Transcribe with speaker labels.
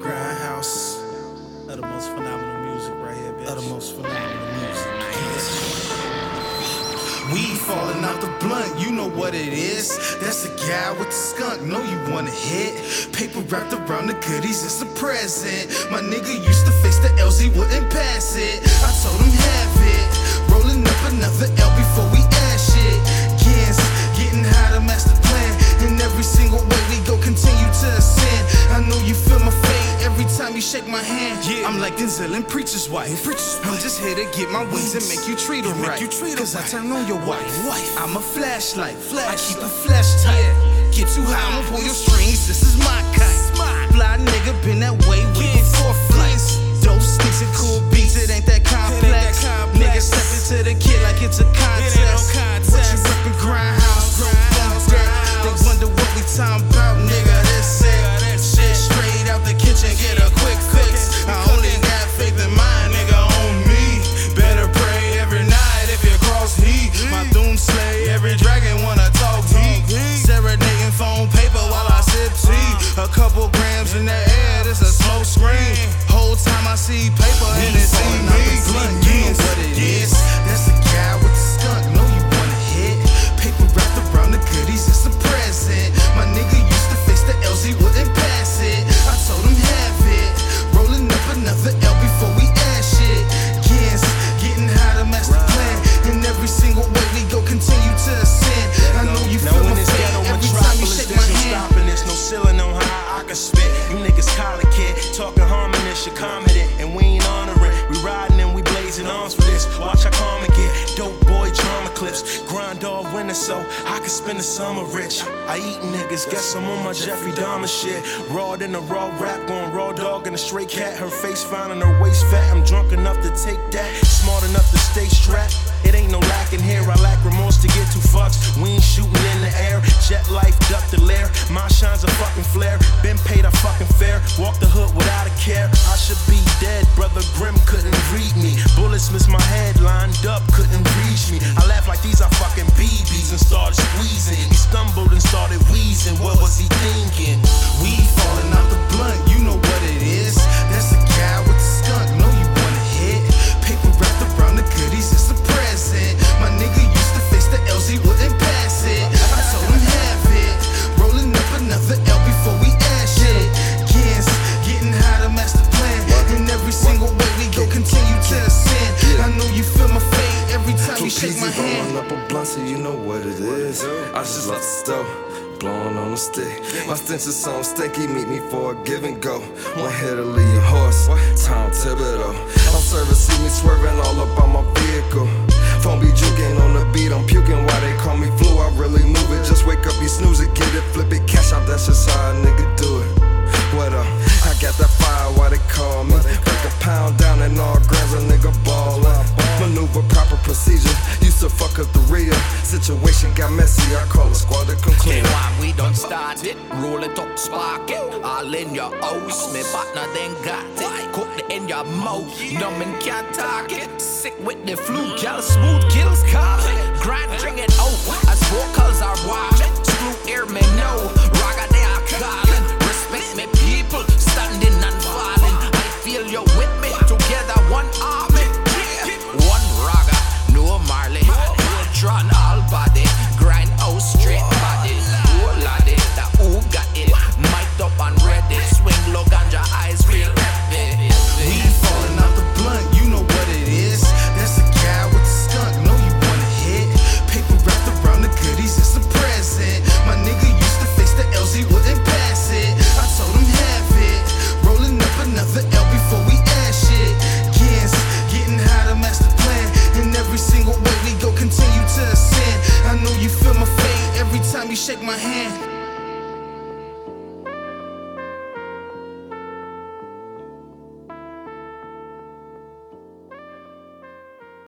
Speaker 1: Grindhouse.
Speaker 2: UtterMost phenomenal music right here, bitch.
Speaker 1: UtterMost phenomenal music. Weed falling out the blunt, you know what it is. That's the guy with the skunk, know you wanna hit. Paper wrapped around the goodies, it's a present. My nigga used to face the L's, he wouldn't pass it. I told him have it. Rolling up another time you shake my hand.
Speaker 2: Yeah.
Speaker 1: I'm like Denzel and Preacher's wife. I'm just here to get my wings and make you treat her right.
Speaker 2: you treat
Speaker 1: Cause I turn on your wife.
Speaker 2: wife.
Speaker 1: I'm a flashlight. I keep a flash tight. Get too high, I'ma pull your strings. This is my kite. Fly nigga, been that way way
Speaker 2: Yeah.
Speaker 1: before flights. Dope sticks and in the air, this a smoke screen. Whole time I see paper and it see me. You know what it is. That's the guy with the skunk. Know you wanna hit. Paper wrapped around the goodies, it's a present. My nigga used to face the L's, he wouldn't pass it. I told him have it. Rolling up another
Speaker 3: so I can spend the summer rich. I eat niggas, guess I'm on my Jeffrey Dahmer shit. Raw in a raw rap, going raw dog and a straight cat. Her face fine and her waist fat. I'm drunk enough to take that, smart enough to stay strapped. It ain't no lack in here, I lack remorse to get two fucks. We ain't shooting in the air, jet life, duck the what was he thinking?
Speaker 1: We falling out the blunt, you know what it is. That's the guy with the skunk, know you wanna hit. Paper wrapped around the goodies, it's a present. My nigga used to face the L's, he wouldn't pass it. I told him have it. Rolling up another L before we add shit. Gens, getting high to master plan. In every single way we go, continue to ascend. I know you feel my fate every time you shake my hand.
Speaker 4: rolling up a blunt so you know what it is. I just left the stove, blowing on the stick. My stench is so stinky, meet me for a give and go. One hit to leave your horse, Tom Thibodeau. I'm serving, see me swerving all up on my vehicle. Phone be juking on the beat, I'm puking why they call me flu. I really move it, just wake up, you snooze it, get it, flip it, cash out, that's just how a nigga do it. What up? I got that fire, why they call me? Break a pound down and all grams, a nigga ballin'. Maneuver proper procedure, used to fuck up the real. Situation got messy, I
Speaker 5: don't it, roll it up, spark it. All in your house, me partner then got it. Cook in your mouth, numb and can't talk it. Sick with the flu, gal smooth kills it. Grind, drink it out, as vocals are walling. Screw ear me